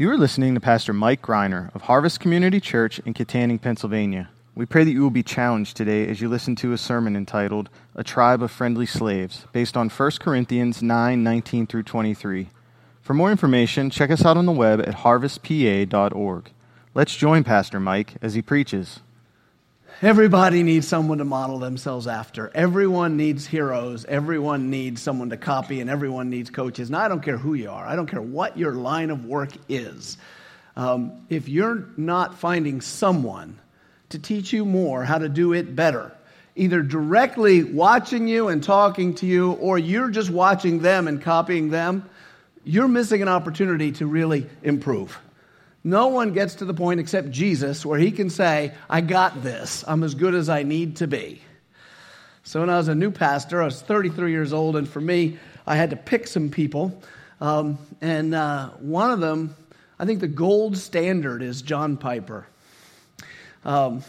You are listening to Pastor Mike Greiner of Harvest Community Church in Kittanning, Pennsylvania. We pray that you will be challenged today as you listen to a sermon entitled A Tribe of Friendly Slaves, based on 1 Corinthians 9 19 through 23. For more information, check us out on the web at harvestpa.org. Let's join Pastor Mike as he preaches. Everybody needs someone to model themselves after. Everyone needs heroes. Everyone needs someone to copy, and everyone needs coaches. And I don't care who you are, I don't care what your line of work is. Um, if you're not finding someone to teach you more how to do it better, either directly watching you and talking to you, or you're just watching them and copying them, you're missing an opportunity to really improve. No one gets to the point except Jesus where he can say, I got this. I'm as good as I need to be. So when I was a new pastor, I was 33 years old, and for me, I had to pick some people. Um, and uh, one of them, I think the gold standard is John Piper. Um,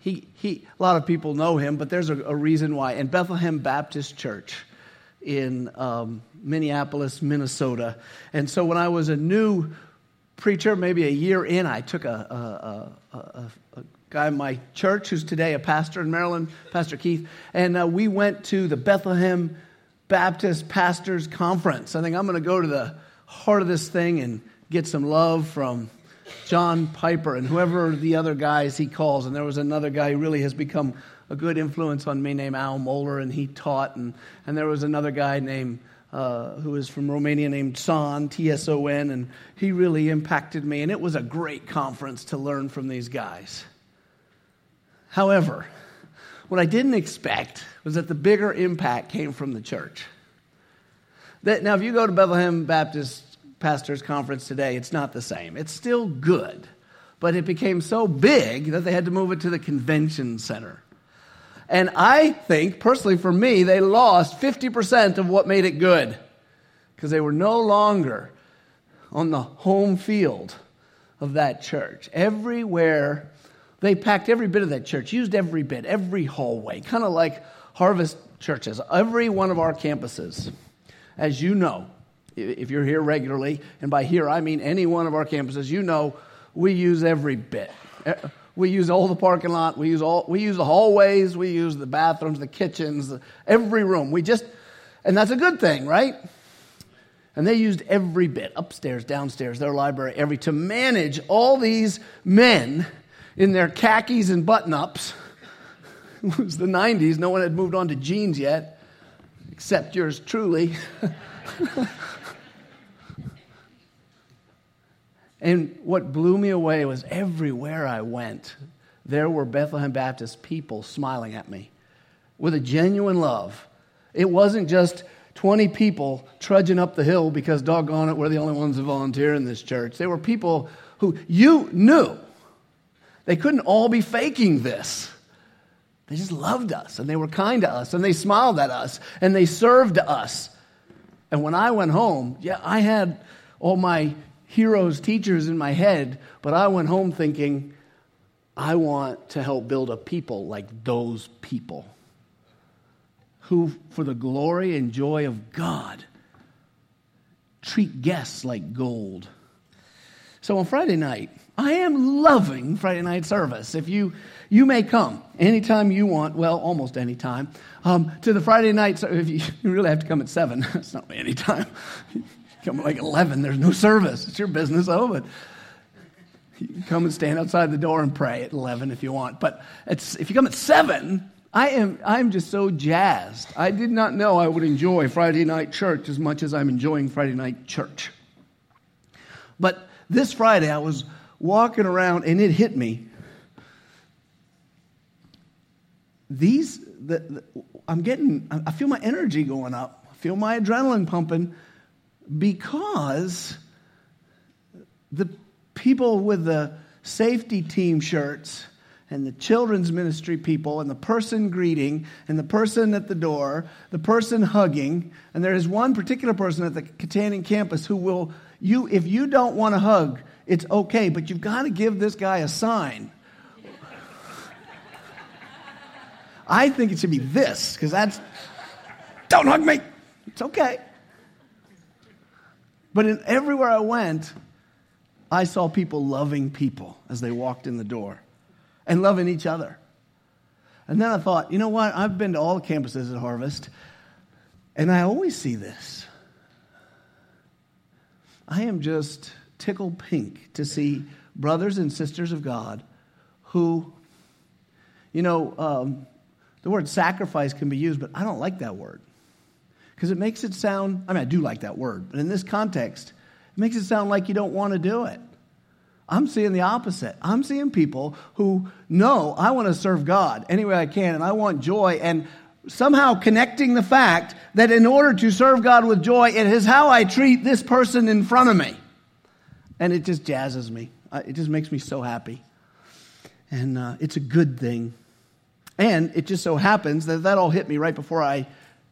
he, he, a lot of people know him, but there's a, a reason why. In Bethlehem Baptist Church in um, Minneapolis, Minnesota. And so when I was a new preacher, maybe a year in, I took a, a, a, a guy in my church who's today a pastor in Maryland, Pastor Keith, and uh, we went to the Bethlehem Baptist Pastors Conference. I think I'm going to go to the heart of this thing and get some love from John Piper and whoever the other guys he calls. And there was another guy who really has become a good influence on me named Al Mohler, and he taught. And, and there was another guy named uh, who is from Romania named Tson, T S O N, and he really impacted me. And it was a great conference to learn from these guys. However, what I didn't expect was that the bigger impact came from the church. That, now, if you go to Bethlehem Baptist Pastors Conference today, it's not the same. It's still good, but it became so big that they had to move it to the convention center. And I think, personally for me, they lost 50% of what made it good because they were no longer on the home field of that church. Everywhere, they packed every bit of that church, used every bit, every hallway, kind of like Harvest churches. Every one of our campuses, as you know, if you're here regularly, and by here I mean any one of our campuses, you know we use every bit. We use all the parking lot. We use all. We use the hallways. We use the bathrooms, the kitchens, every room. We just, and that's a good thing, right? And they used every bit, upstairs, downstairs, their library, every to manage all these men in their khakis and button-ups. it was the 90s. No one had moved on to jeans yet, except yours truly. And what blew me away was everywhere I went, there were Bethlehem Baptist people smiling at me with a genuine love. It wasn't just 20 people trudging up the hill because, doggone it, we're the only ones who volunteer in this church. They were people who you knew. They couldn't all be faking this. They just loved us and they were kind to us and they smiled at us and they served us. And when I went home, yeah, I had all my heroes, teachers in my head, but I went home thinking, I want to help build a people like those people who, for the glory and joy of God, treat guests like gold. So on Friday night, I am loving Friday night service. If you you may come anytime you want, well, almost anytime, um, to the Friday night. So if you, you really have to come at seven, it's not anytime come like 11, there's no service. It's your business, though, but you can come and stand outside the door and pray at 11 if you want. But if you come at 7, I am I'm just so jazzed. I did not know I would enjoy Friday night church as much as I'm enjoying Friday night church. But this Friday, I was walking around and it hit me. These, the, the, I'm getting, I feel my energy going up. I feel my adrenaline pumping because the people with the safety team shirts and the children's ministry people and the person greeting and the person at the door, the person hugging, and there is one particular person at the Kittanning campus who will you if you don't want to hug, it's okay, but you've got to give this guy a sign. I think it should be this because that's don't hug me. It's okay. But in, everywhere I went, I saw people loving people as they walked in the door and loving each other. And then I thought, you know what? I've been to all the campuses at Harvest, and I always see this. I am just tickled pink to see brothers and sisters of God who, you know, um, the word sacrifice can be used, but I don't like that word because it makes it sound, I mean, I do like that word, but in this context, it makes it sound like you don't want to do it. I'm seeing the opposite. I'm seeing people who know I want to serve God any way I can and I want joy and somehow connecting the fact that in order to serve God with joy, it is how I treat this person in front of me. And it just jazzes me. It just makes me so happy. And uh, it's a good thing. And it just so happens that that all hit me right before I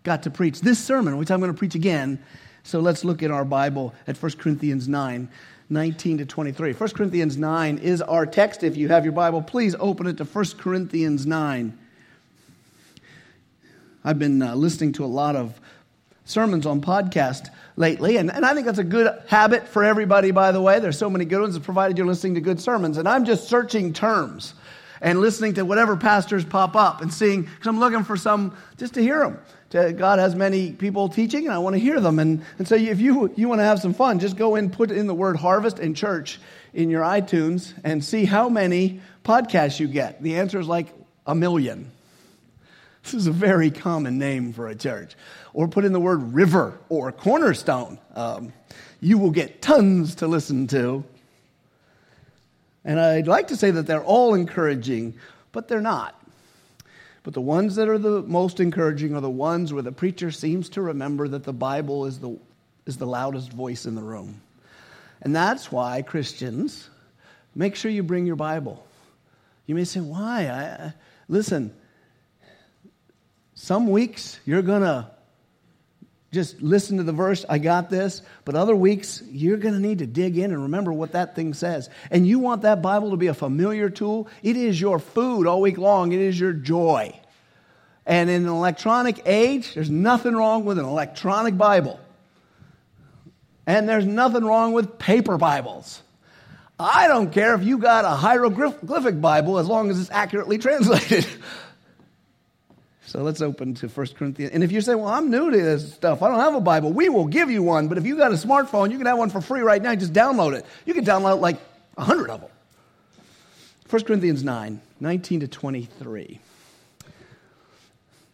got to preach this sermon, which I'm going to preach again. So let's look in our Bible at 1 Corinthians 9. 19 to 23. 1 Corinthians 9 is our text. If you have your Bible, please open it to 1 Corinthians 9. I've been uh, listening to a lot of sermons on podcast lately, and, and I think that's a good habit for everybody, by the way. There's so many good ones, provided you're listening to good sermons. And I'm just searching terms and listening to whatever pastors pop up and seeing, because I'm looking for some just to hear them. God has many people teaching, and I want to hear them. And, and so if you, you want to have some fun, just go and put in the word harvest and church in your iTunes and see how many podcasts you get. The answer is like a million. This is a very common name for a church. Or put in the word river or cornerstone. Um, you will get tons to listen to. And I'd like to say that they're all encouraging, but they're not. But the ones that are the most encouraging are the ones where the preacher seems to remember that the Bible is the, is the loudest voice in the room. And that's why, Christians, make sure you bring your Bible. You may say, why? I, listen, some weeks you're going to just listen to the verse, I got this. But other weeks, you're going to need to dig in and remember what that thing says. And you want that Bible to be a familiar tool. It is your food all week long, it is your joy. And in an electronic age, there's nothing wrong with an electronic Bible. And there's nothing wrong with paper Bibles. I don't care if you got a hieroglyphic Bible as long as it's accurately translated. So let's open to 1 Corinthians. And if you say, well, I'm new to this stuff, I don't have a Bible, we will give you one. But if you got a smartphone, you can have one for free right now. Just download it. You can download like 100 of them. 1 Corinthians 9, 19 to 23.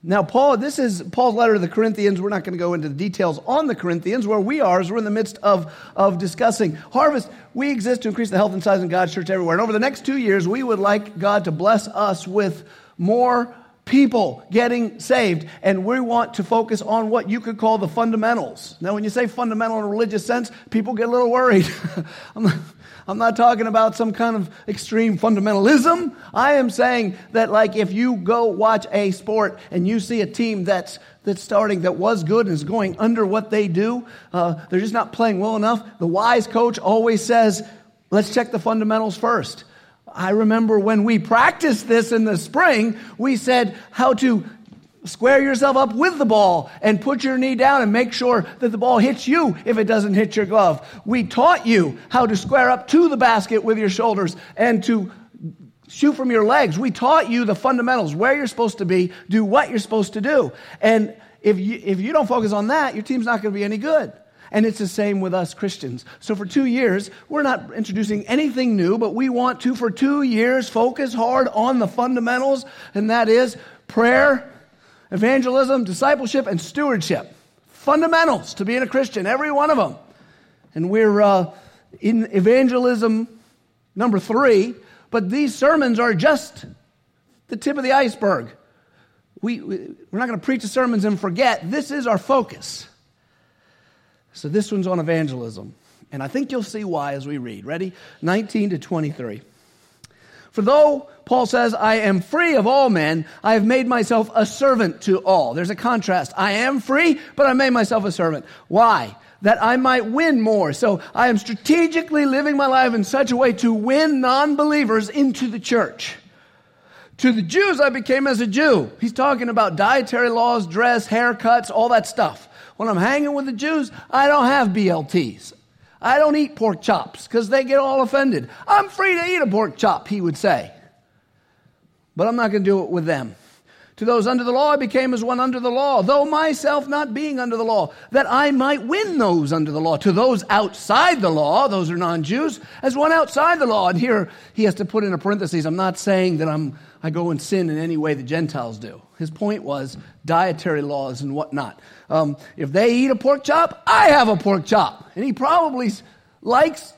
Now, Paul, this is Paul's letter to the Corinthians. We're not going to go into the details on the Corinthians. Where we are is we're in the midst of, of discussing harvest. We exist to increase the health and size in God's church everywhere. And over the next two years, we would like God to bless us with more people getting saved. And we want to focus on what you could call the fundamentals. Now, when you say fundamental in a religious sense, people get a little worried. I'm, not, I'm not talking about some kind of extreme fundamentalism. I am saying that, like, if you go watch a sport and you see a team that's that's starting that was good and is going under what they do, uh, they're just not playing well enough. The wise coach always says, let's check the fundamentals first. I remember when we practiced this in the spring, we said how to square yourself up with the ball and put your knee down and make sure that the ball hits you if it doesn't hit your glove. We taught you how to square up to the basket with your shoulders and to shoot from your legs. We taught you the fundamentals, where you're supposed to be, do what you're supposed to do. And if you, if you don't focus on that, your team's not going to be any good. And it's the same with us Christians. So for two years, we're not introducing anything new, but we want to, for two years, focus hard on the fundamentals, and that is prayer, evangelism, discipleship, and stewardship. Fundamentals to being a Christian, every one of them. And we're uh, in evangelism number three, but these sermons are just the tip of the iceberg. We, we're not going to preach the sermons and forget. This is our focus. So this one's on evangelism. And I think you'll see why as we read. Ready? 19 to 23. For though Paul says, I am free of all men, I have made myself a servant to all. There's a contrast. I am free, but I made myself a servant. Why? That I might win more. So I am strategically living my life in such a way to win non believers into the church. To the Jews, I became as a Jew. He's talking about dietary laws, dress, haircuts, all that stuff. When I'm hanging with the Jews, I don't have BLTs. I don't eat pork chops because they get all offended. I'm free to eat a pork chop, he would say. But I'm not going to do it with them. To those under the law, I became as one under the law, though myself not being under the law, that I might win those under the law. To those outside the law, those are non Jews, as one outside the law. And here he has to put in a parenthesis I'm not saying that I'm, I go and sin in any way the Gentiles do. His point was dietary laws and whatnot. Um, if they eat a pork chop, I have a pork chop. And he probably likes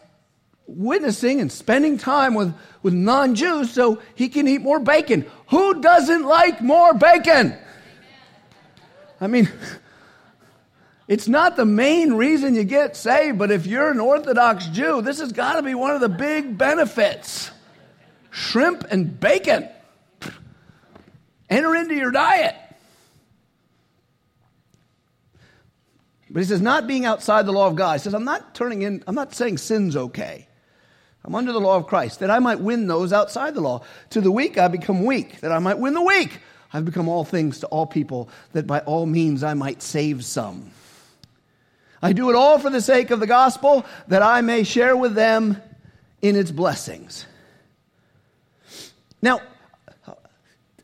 witnessing and spending time with, with non Jews so he can eat more bacon. Who doesn't like more bacon? I mean, it's not the main reason you get saved, but if you're an Orthodox Jew, this has got to be one of the big benefits shrimp and bacon. Enter into your diet. But he says, not being outside the law of God. He says, I'm not turning in, I'm not saying sin's okay. I'm under the law of Christ, that I might win those outside the law. To the weak, I become weak, that I might win the weak. I've become all things to all people, that by all means I might save some. I do it all for the sake of the gospel, that I may share with them in its blessings. Now,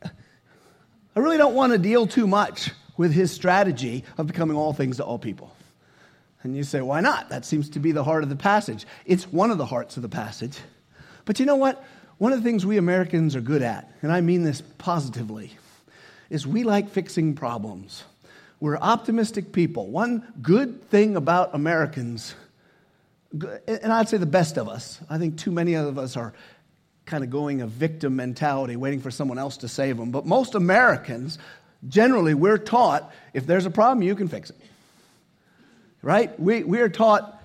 I really don't want to deal too much with his strategy of becoming all things to all people. And you say, why not? That seems to be the heart of the passage. It's one of the hearts of the passage. But you know what? One of the things we Americans are good at, and I mean this positively, is we like fixing problems. We're optimistic people. One good thing about Americans, and I'd say the best of us, I think too many of us are kind of going a victim mentality, waiting for someone else to save them. But most Americans, generally, we're taught if there's a problem, you can fix it right? We, we are taught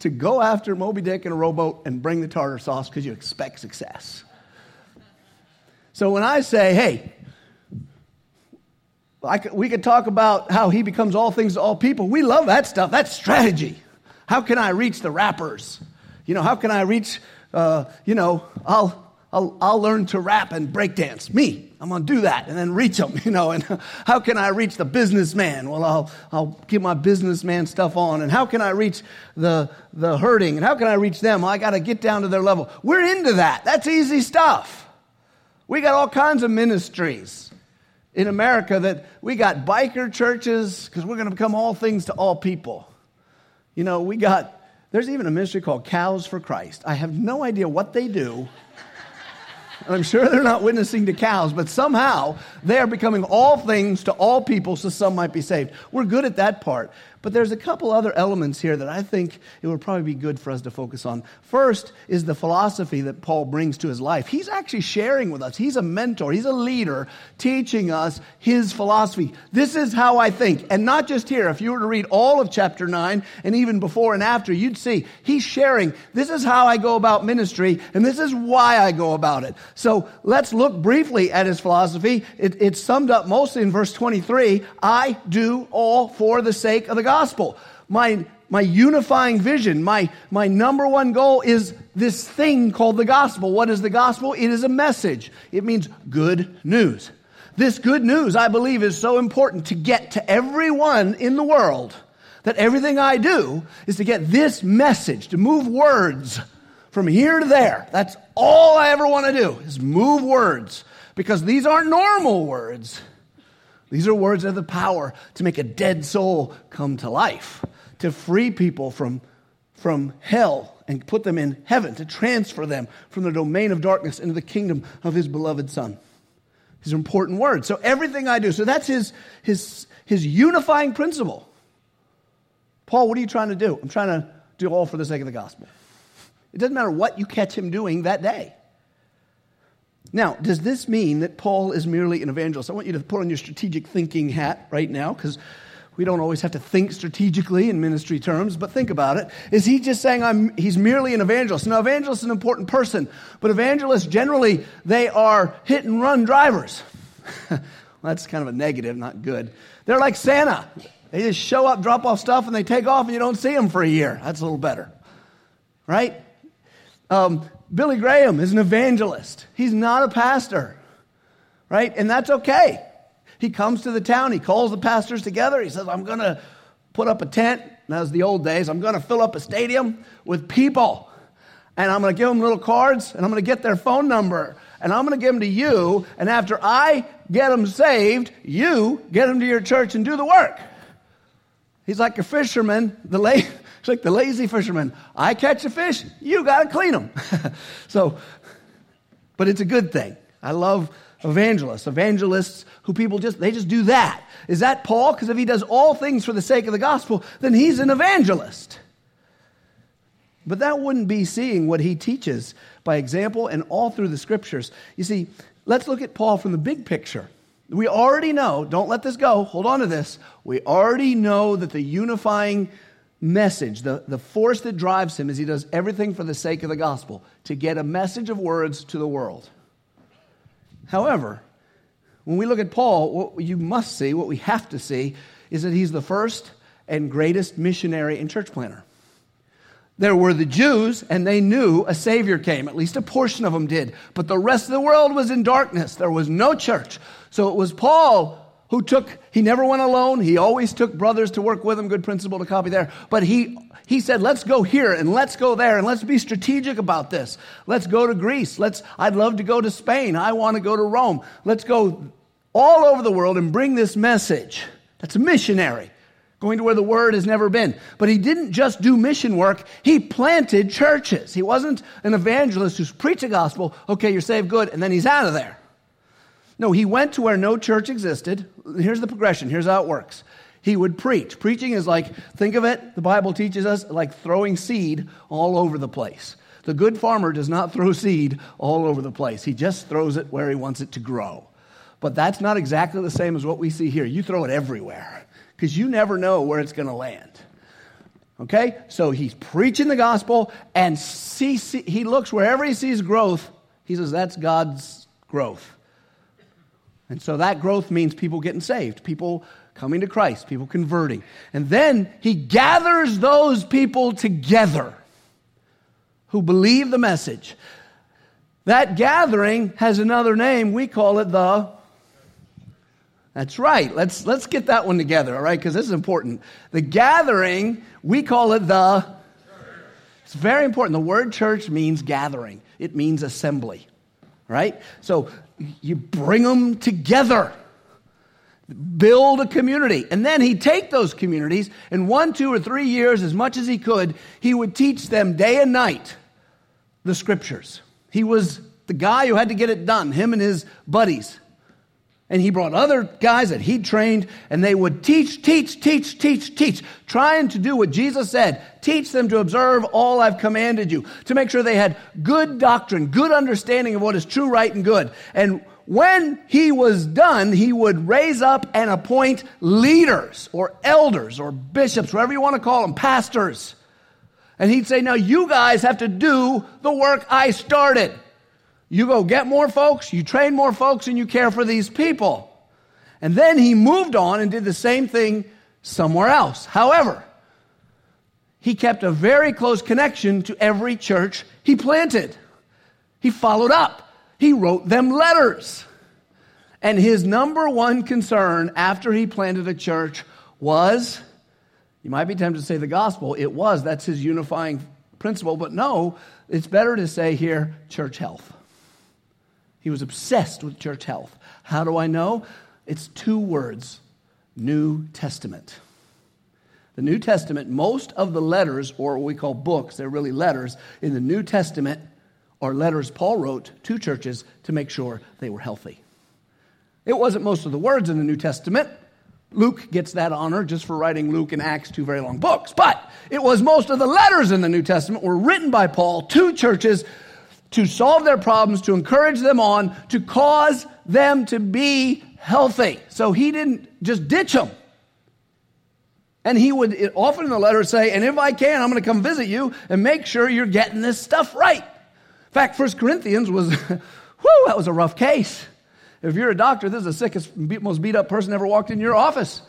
to go after Moby Dick in a rowboat and bring the tartar sauce because you expect success. So when I say, hey, could, we could talk about how he becomes all things to all people. We love that stuff. That's strategy. How can I reach the rappers? You know, how can I reach, uh, you know, I'll, I'll, I'll learn to rap and break dance. Me, I'm going to do that and then reach them, you know. And how can I reach the businessman? Well, I'll, I'll get my businessman stuff on. And how can I reach the, the hurting? And how can I reach them? Well, I got to get down to their level. We're into that. That's easy stuff. We got all kinds of ministries in America that we got biker churches because we're going to become all things to all people. You know, we got, there's even a ministry called Cows for Christ. I have no idea what they do. I'm sure they're not witnessing to cows, but somehow they are becoming all things to all people so some might be saved. We're good at that part. But there's a couple other elements here that I think it would probably be good for us to focus on. First is the philosophy that Paul brings to his life. He's actually sharing with us. He's a mentor, he's a leader teaching us his philosophy. This is how I think. And not just here. If you were to read all of chapter 9 and even before and after, you'd see he's sharing this is how I go about ministry and this is why I go about it. So let's look briefly at his philosophy. It, it's summed up mostly in verse 23 I do all for the sake of the gospel gospel. My, my unifying vision, my, my number one goal is this thing called the gospel. What is the gospel? It is a message, it means good news. This good news, I believe, is so important to get to everyone in the world that everything I do is to get this message, to move words from here to there. That's all I ever want to do is move words because these aren't normal words. These are words that have the power to make a dead soul come to life, to free people from, from hell and put them in heaven, to transfer them from the domain of darkness into the kingdom of his beloved Son. These are important words. So everything I do, so that's his, his, his unifying principle. Paul, what are you trying to do? I'm trying to do all for the sake of the gospel. It doesn't matter what you catch him doing that day. Now, does this mean that Paul is merely an evangelist? I want you to put on your strategic thinking hat right now because we don't always have to think strategically in ministry terms, but think about it. Is he just saying I'm, he's merely an evangelist? Now, evangelist is an important person, but evangelists generally, they are hit and run drivers. well, that's kind of a negative, not good. They're like Santa. They just show up, drop off stuff, and they take off, and you don't see them for a year. That's a little better. Right? Um, Billy Graham is an evangelist. He's not a pastor, right? And that's okay. He comes to the town, he calls the pastors together, he says, I'm going to put up a tent. That was the old days. I'm going to fill up a stadium with people. And I'm going to give them little cards and I'm going to get their phone number and I'm going to give them to you. And after I get them saved, you get them to your church and do the work. He's like a fisherman, the la- it's like the lazy fisherman. I catch a fish, you got to clean them. so, but it's a good thing. I love evangelists, evangelists who people just, they just do that. Is that Paul? Because if he does all things for the sake of the gospel, then he's an evangelist. But that wouldn't be seeing what he teaches by example and all through the scriptures. You see, let's look at Paul from the big picture. We already know, don't let this go, hold on to this. We already know that the unifying message, the, the force that drives him, is he does everything for the sake of the gospel, to get a message of words to the world. However, when we look at Paul, what you must see, what we have to see, is that he's the first and greatest missionary and church planter. There were the Jews, and they knew a Savior came. At least a portion of them did. But the rest of the world was in darkness. There was no church. So it was Paul who took, he never went alone. He always took brothers to work with him. Good principle to copy there. But he, he said, let's go here and let's go there and let's be strategic about this. Let's go to Greece. Let's, I'd love to go to Spain. I want to go to Rome. Let's go all over the world and bring this message. That's a missionary going to where the word has never been. But he didn't just do mission work, he planted churches. He wasn't an evangelist who's preached the gospel, okay, you're saved, good, and then he's out of there. No, he went to where no church existed. Here's the progression, here's how it works. He would preach. Preaching is like, think of it, the Bible teaches us, like throwing seed all over the place. The good farmer does not throw seed all over the place, he just throws it where he wants it to grow. But that's not exactly the same as what we see here. You throw it everywhere because you never know where it's going to land. Okay? So he's preaching the gospel and see, see, he looks wherever he sees growth, he says, that's God's growth. And so that growth means people getting saved, people coming to Christ, people converting. And then he gathers those people together who believe the message. That gathering has another name. We call it the that's right. Let's, let's get that one together, all right? Because this is important. The gathering, we call it the. It's very important. The word church means gathering, it means assembly, right? So you bring them together, build a community. And then he'd take those communities, and one, two, or three years, as much as he could, he would teach them day and night the scriptures. He was the guy who had to get it done, him and his buddies. And he brought other guys that he'd trained, and they would teach, teach, teach, teach, teach, trying to do what Jesus said teach them to observe all I've commanded you, to make sure they had good doctrine, good understanding of what is true, right, and good. And when he was done, he would raise up and appoint leaders or elders or bishops, whatever you want to call them, pastors. And he'd say, Now you guys have to do the work I started. You go get more folks, you train more folks, and you care for these people. And then he moved on and did the same thing somewhere else. However, he kept a very close connection to every church he planted. He followed up, he wrote them letters. And his number one concern after he planted a church was you might be tempted to say the gospel. It was, that's his unifying principle. But no, it's better to say here church health. He was obsessed with church health. How do I know? It's two words New Testament. The New Testament, most of the letters, or what we call books, they're really letters, in the New Testament are letters Paul wrote to churches to make sure they were healthy. It wasn't most of the words in the New Testament. Luke gets that honor just for writing Luke and Acts, two very long books. But it was most of the letters in the New Testament were written by Paul to churches to solve their problems, to encourage them on, to cause them to be healthy. So he didn't just ditch them. And he would often in the letter say, and if I can, I'm going to come visit you and make sure you're getting this stuff right. In fact, First Corinthians was, whoo, that was a rough case. If you're a doctor, this is the sickest, most beat up person ever walked in your office.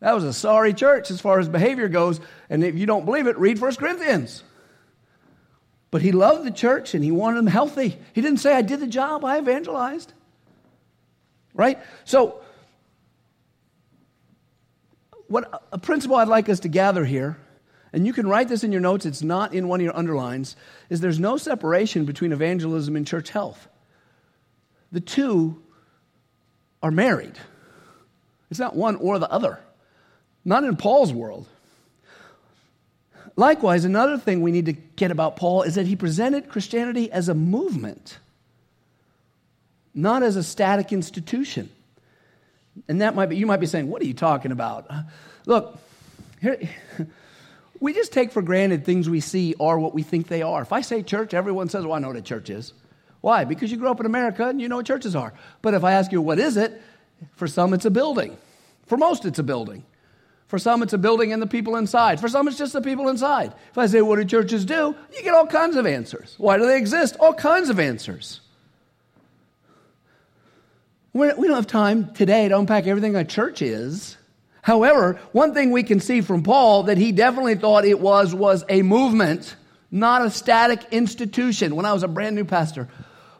That was a sorry church as far as behavior goes. And if you don't believe it, read First Corinthians. But he loved the church and he wanted them healthy. He didn't say, I did the job, I evangelized. Right? So, what a principle I'd like us to gather here, and you can write this in your notes, it's not in one of your underlines, is there's no separation between evangelism and church health. The two are married. It's not one or the other. Not in Paul's world. Likewise, another thing we need to get about Paul is that he presented Christianity as a movement, not as a static institution. And that might be, you might be saying, what are you talking about? Uh, look, here, we just take for granted things we see are what we think they are. If I say church, everyone says, well, I know what a church is. Why? Because you grew up in America and you know what churches are. But if I ask you, what is it? For some, it's a building. For most, it's a building. For some, it's a building and the people inside. For some, it's just the people inside. If I say, what do churches do? You get all kinds of answers. Why do they exist? All kinds of answers. We don't have time today to unpack everything a church is. However, one thing we can see from Paul that he definitely thought it was was a movement, not a static institution. When I was a brand new pastor,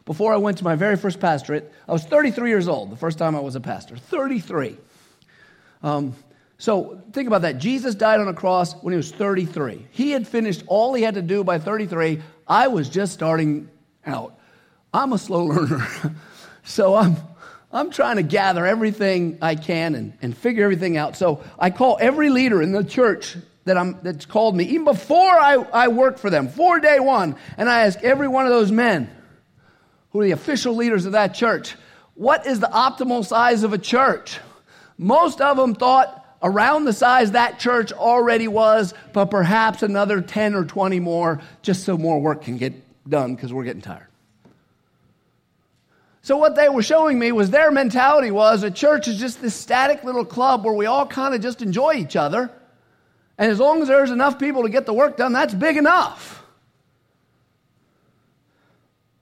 before I went to my very first pastorate, I was 33 years old, the first time I was a pastor. 33. Um, so think about that. Jesus died on a cross when he was 33. He had finished all he had to do by 33. I was just starting out. I'm a slow learner. so I'm I'm trying to gather everything I can and, and figure everything out. So I call every leader in the church that I'm, that's called me, even before I, I work for them, for day one, and I ask every one of those men who are the official leaders of that church, what is the optimal size of a church? Most of them thought around the size that church already was, but perhaps another 10 or 20 more just so more work can get done because we're getting tired. So what they were showing me was their mentality was a church is just this static little club where we all kind of just enjoy each other. And as long as there's enough people to get the work done, that's big enough.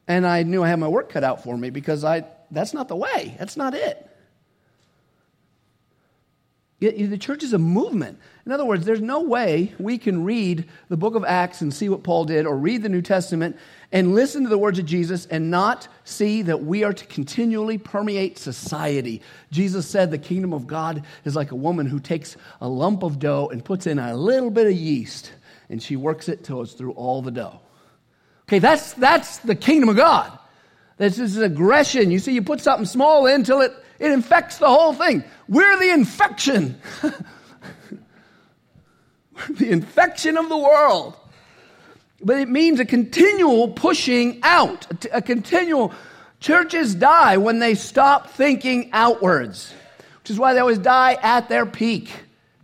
And I knew I had my work cut out for me because I that's not the way. That's not it. The church is a movement. In other words, there's no way we can read the book of Acts and see what Paul did, or read the New Testament and listen to the words of Jesus and not see that we are to continually permeate society. Jesus said the kingdom of God is like a woman who takes a lump of dough and puts in a little bit of yeast, and she works it till it's through all the dough. Okay, that's, that's the kingdom of God. This is aggression. You see, you put something small in till it, it infects the whole thing. We're the infection. We're the infection of the world. But it means a continual pushing out, a, continual. Churches die when they stop thinking outwards, which is why they always die at their peak.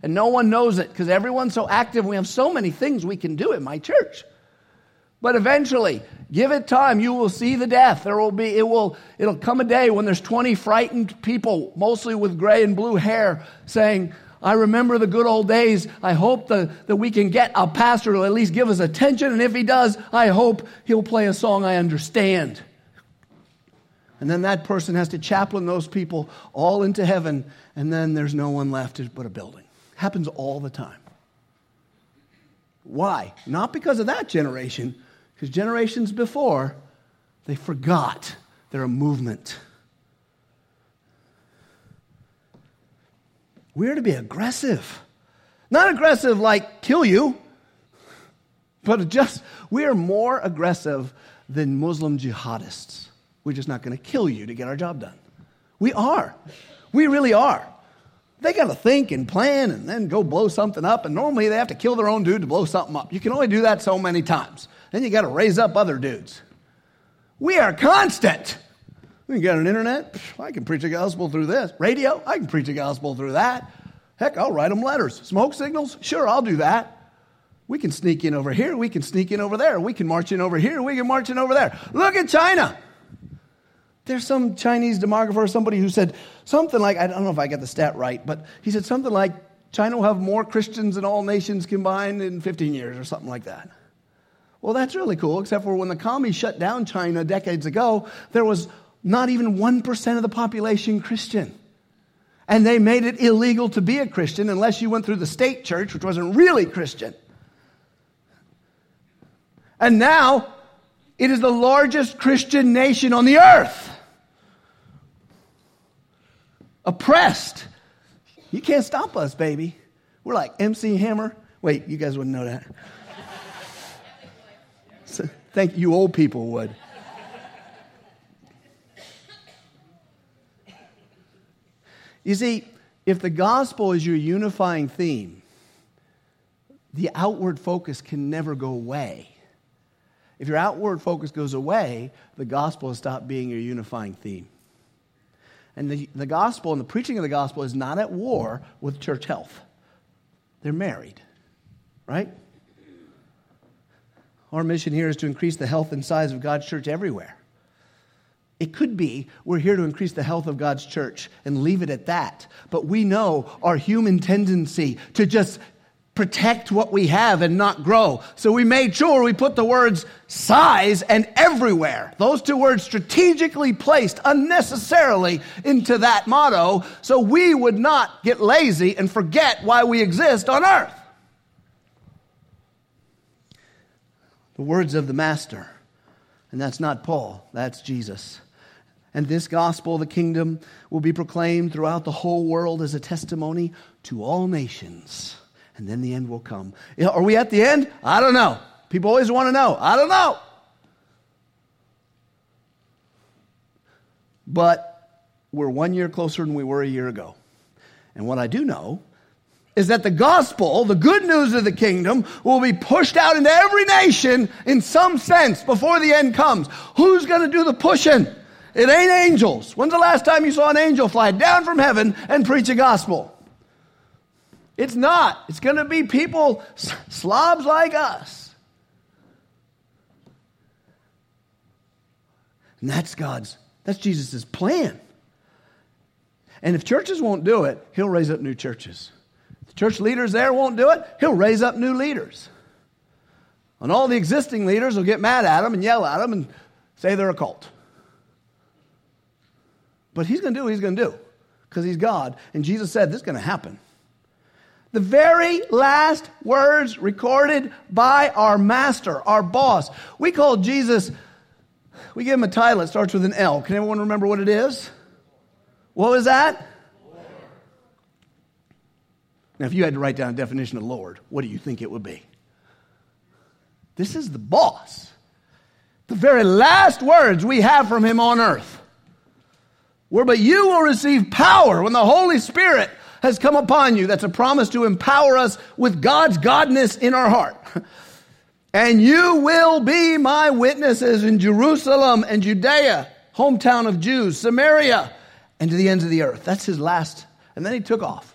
And no one knows it because everyone's so active. We have so many things we can do at my church. But eventually, give it time, you will see the death. There will be, it will, it'll come a day when there's 20 frightened people, mostly with gray and blue hair, saying, I remember the good old days. I hope the, that we can get a pastor to at least give us attention. And if he does, I hope he'll play a song I understand. And then that person has to chaplain those people all into heaven. And then there's no one left but a building. Happens all the time. Why? Not because of that generation, because generations before, they forgot they're a movement. We're to be aggressive. Not aggressive like kill you, but just, we are more aggressive than Muslim jihadists. We're just not going to kill you to get our job done. We are. We really are. They got to think and plan and then go blow something up. And normally they have to kill their own dude to blow something up. You can only do that so many times. Then you got to raise up other dudes. We are constant. We got an internet. I can preach the gospel through this. Radio. I can preach the gospel through that. Heck, I'll write them letters. Smoke signals. Sure, I'll do that. We can sneak in over here. We can sneak in over there. We can march in over here. We can march in over there. Look at China. There's some Chinese demographer, somebody who said something like, I don't know if I got the stat right, but he said something like, China will have more Christians than all nations combined in 15 years or something like that. Well, that's really cool, except for when the commies shut down China decades ago, there was not even 1% of the population Christian. And they made it illegal to be a Christian unless you went through the state church, which wasn't really Christian. And now it is the largest Christian nation on the earth. Oppressed. You can't stop us, baby. We're like MC Hammer. Wait, you guys wouldn't know that. So, thank you, old people would. You see, if the gospel is your unifying theme, the outward focus can never go away. If your outward focus goes away, the gospel has stopped being your unifying theme. And the, the gospel and the preaching of the gospel is not at war with church health. They're married, right? Our mission here is to increase the health and size of God's church everywhere. It could be we're here to increase the health of God's church and leave it at that. But we know our human tendency to just protect what we have and not grow. So we made sure we put the words size and everywhere. Those two words strategically placed unnecessarily into that motto so we would not get lazy and forget why we exist on earth. The words of the Master. And that's not Paul, that's Jesus. And this gospel, of the kingdom, will be proclaimed throughout the whole world as a testimony to all nations and then the end will come. Are we at the end? I don't know. People always want to know. I don't know. But we're one year closer than we were a year ago. And what I do know is that the gospel, the good news of the kingdom, will be pushed out into every nation in some sense before the end comes. Who's going to do the pushing? It ain't angels. When's the last time you saw an angel fly down from heaven and preach a gospel? It's not. It's going to be people, slobs like us. And that's God's, that's Jesus' plan. And if churches won't do it, he'll raise up new churches. The church leaders there won't do it, he'll raise up new leaders. And all the existing leaders will get mad at him and yell at him and say they're a cult. But he's going to do what he's going to do because he's God. And Jesus said this is going to happen. The very last words recorded by our master, our boss. We call Jesus, we give him a title. It starts with an L. Can anyone remember what it is? What was that? Now, if you had to write down a definition of Lord, what do you think it would be? This is the boss. The very last words we have from him on earth were, But you will receive power when the Holy Spirit has come upon you. That's a promise to empower us with God's godness in our heart. And you will be my witnesses in Jerusalem and Judea, hometown of Jews, Samaria, and to the ends of the earth. That's his last. And then he took off.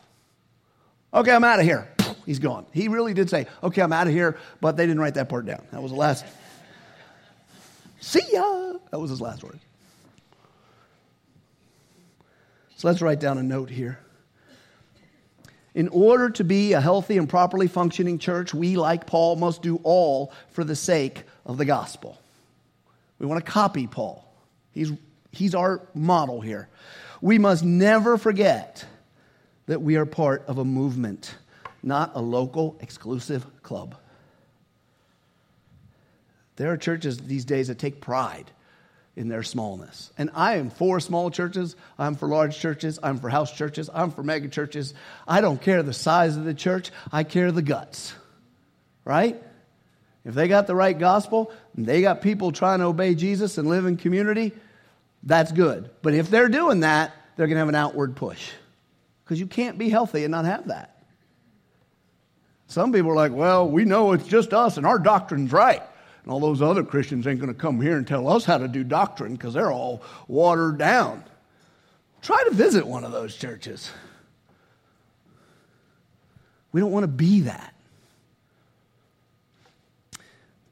Okay, I'm out of here. He's gone. He really did say, okay, I'm out of here, but they didn't write that part down. That was the last. See ya. That was his last word. So let's write down a note here. In order to be a healthy and properly functioning church, we, like Paul, must do all for the sake of the gospel. We want to copy Paul. He's, he's our model here. We must never forget that we are part of a movement, not a local exclusive club. There are churches these days that take pride in their smallness. And I am for small churches. I'm for large churches. I'm for house churches. I'm for mega churches. I don't care the size of the church. I care the guts. Right? If they got the right gospel and they got people trying to obey Jesus and live in community, that's good. But if they're doing that, they're going to have an outward push. Because you can't be healthy and not have that. Some people are like, well, we know it's just us and our doctrine's right. And all those other Christians ain't going to come here and tell us how to do doctrine because they're all watered down. Try to visit one of those churches. We don't want to be that.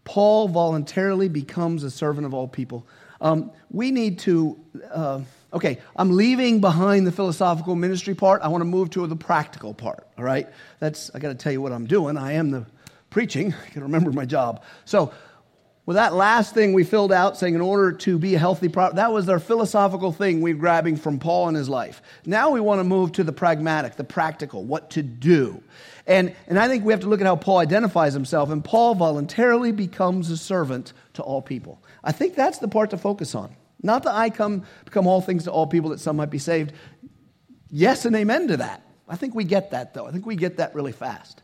Paul voluntarily becomes a servant of all people. Um, we need to, uh, okay, I'm leaving behind the philosophical ministry part. I want to move to the practical part, all right? That's, I got to tell you what I'm doing. I am the preaching. I can remember my job. So, well, that last thing we filled out saying in order to be a healthy, pro- that was our philosophical thing we are grabbing from Paul in his life. Now we want to move to the pragmatic, the practical, what to do. And, and I think we have to look at how Paul identifies himself. And Paul voluntarily becomes a servant to all people. I think that's the part to focus on. Not that I come become all things to all people that some might be saved. Yes and amen to that. I think we get that, though. I think we get that really fast.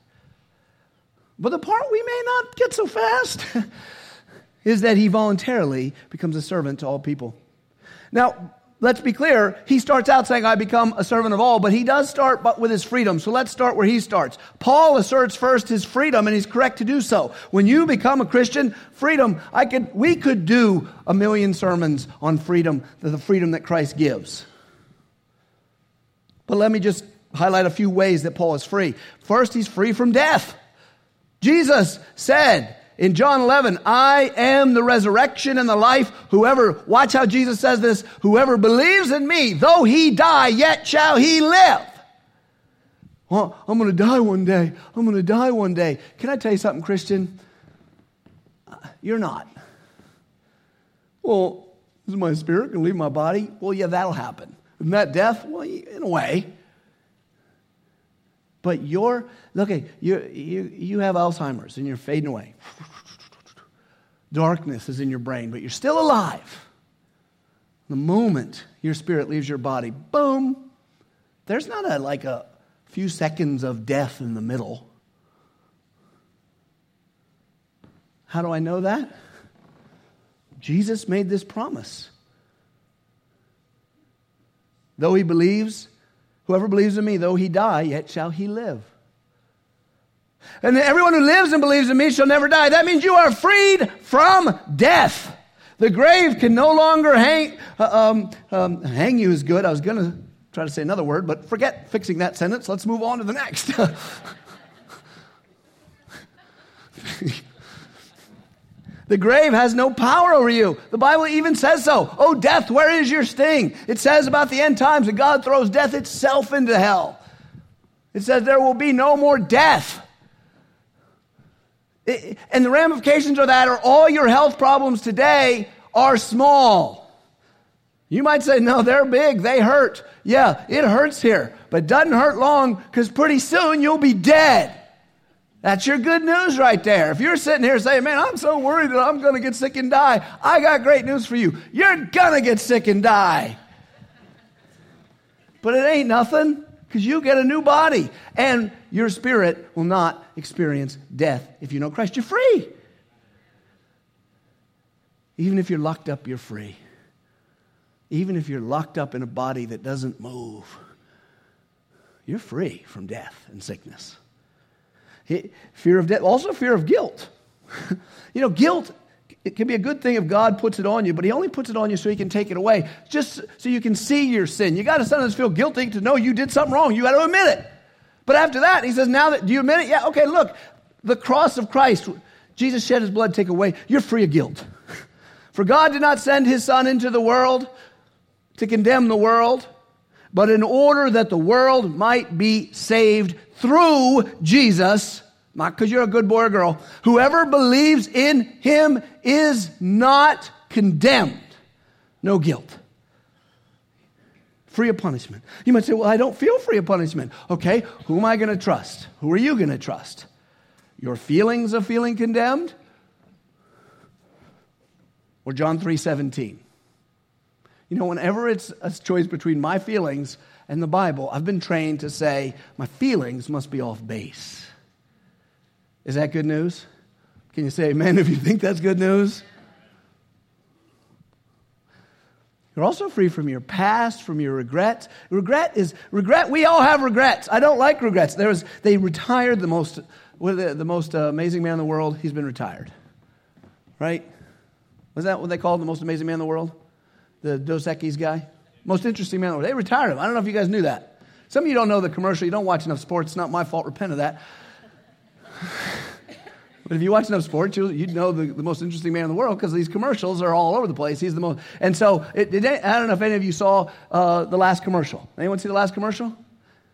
But the part we may not get so fast is that he voluntarily becomes a servant to all people. Now, let's be clear, he starts out saying, I become a servant of all, but he does start but with his freedom. So let's start where he starts. Paul asserts first his freedom, and he's correct to do so. When you become a Christian, freedom, I could, we could do a million sermons on freedom, the freedom that Christ gives. But let me just highlight a few ways that Paul is free. First, he's free from death. Jesus said, in John 11, I am the resurrection and the life. Whoever, watch how Jesus says this, whoever believes in me, though he die, yet shall he live. Well, I'm going to die one day. I'm going to die one day. Can I tell you something, Christian? You're not. Well, is my spirit going to leave my body? Well, yeah, that'll happen. Isn't that death? Well, in a way. But you're, look, you, you, you have Alzheimer's and you're fading away. Darkness is in your brain, but you're still alive. The moment your spirit leaves your body, boom, there's not a, like a few seconds of death in the middle. How do I know that? Jesus made this promise. Though he believes Whoever believes in me, though he die, yet shall he live. And everyone who lives and believes in me shall never die. That means you are freed from death. The grave can no longer hang, uh, um, um, hang you is good. I was going to try to say another word, but forget fixing that sentence. Let's move on to the next. The grave has no power over you. The Bible even says so. Oh, death, where is your sting? It says about the end times that God throws death itself into hell. It says there will be no more death. And the ramifications of that are all your health problems today are small. You might say, no, they're big, they hurt. Yeah, it hurts here, but doesn't hurt long because pretty soon you'll be dead. That's your good news right there. If you're sitting here saying, man, I'm so worried that I'm going to get sick and die, I got great news for you. You're going to get sick and die. But it ain't nothing because you get a new body and your spirit will not experience death. If you know Christ, you're free. Even if you're locked up, you're free. Even if you're locked up in a body that doesn't move, you're free from death and sickness. Fear of death, also fear of guilt. you know, guilt, it can be a good thing if God puts it on you, but He only puts it on you so He can take it away, just so you can see your sin. You got to sometimes feel guilty to know you did something wrong. You got to admit it. But after that, He says, now that, do you admit it? Yeah, okay, look, the cross of Christ, Jesus shed His blood, take away. You're free of guilt. For God did not send His Son into the world to condemn the world, but in order that the world might be saved through Jesus, not because you're a good boy or girl. Whoever believes in him is not condemned. No guilt. Free of punishment. You might say, Well, I don't feel free of punishment. Okay, who am I going to trust? Who are you going to trust? Your feelings of feeling condemned? Or John 3 17? You know, whenever it's a choice between my feelings and the Bible, I've been trained to say my feelings must be off base. Is that good news? Can you say amen if you think that's good news? You're also free from your past, from your regrets. Regret is regret. We all have regrets. I don't like regrets. There was they retired the most the, the most amazing man in the world. He's been retired, right? Was that what they called the most amazing man in the world? The Dos Equis guy. Most interesting man. in the world. They retired him. I don't know if you guys knew that. Some of you don't know the commercial. You don't watch enough sports. It's not my fault. Repent of that. But if you watch enough sports, you, would know the, the, most interesting man in the world because these commercials are all over the place. He's the most. And so, it, it, I don't know if any of you saw uh, the last commercial. Anyone see the last commercial?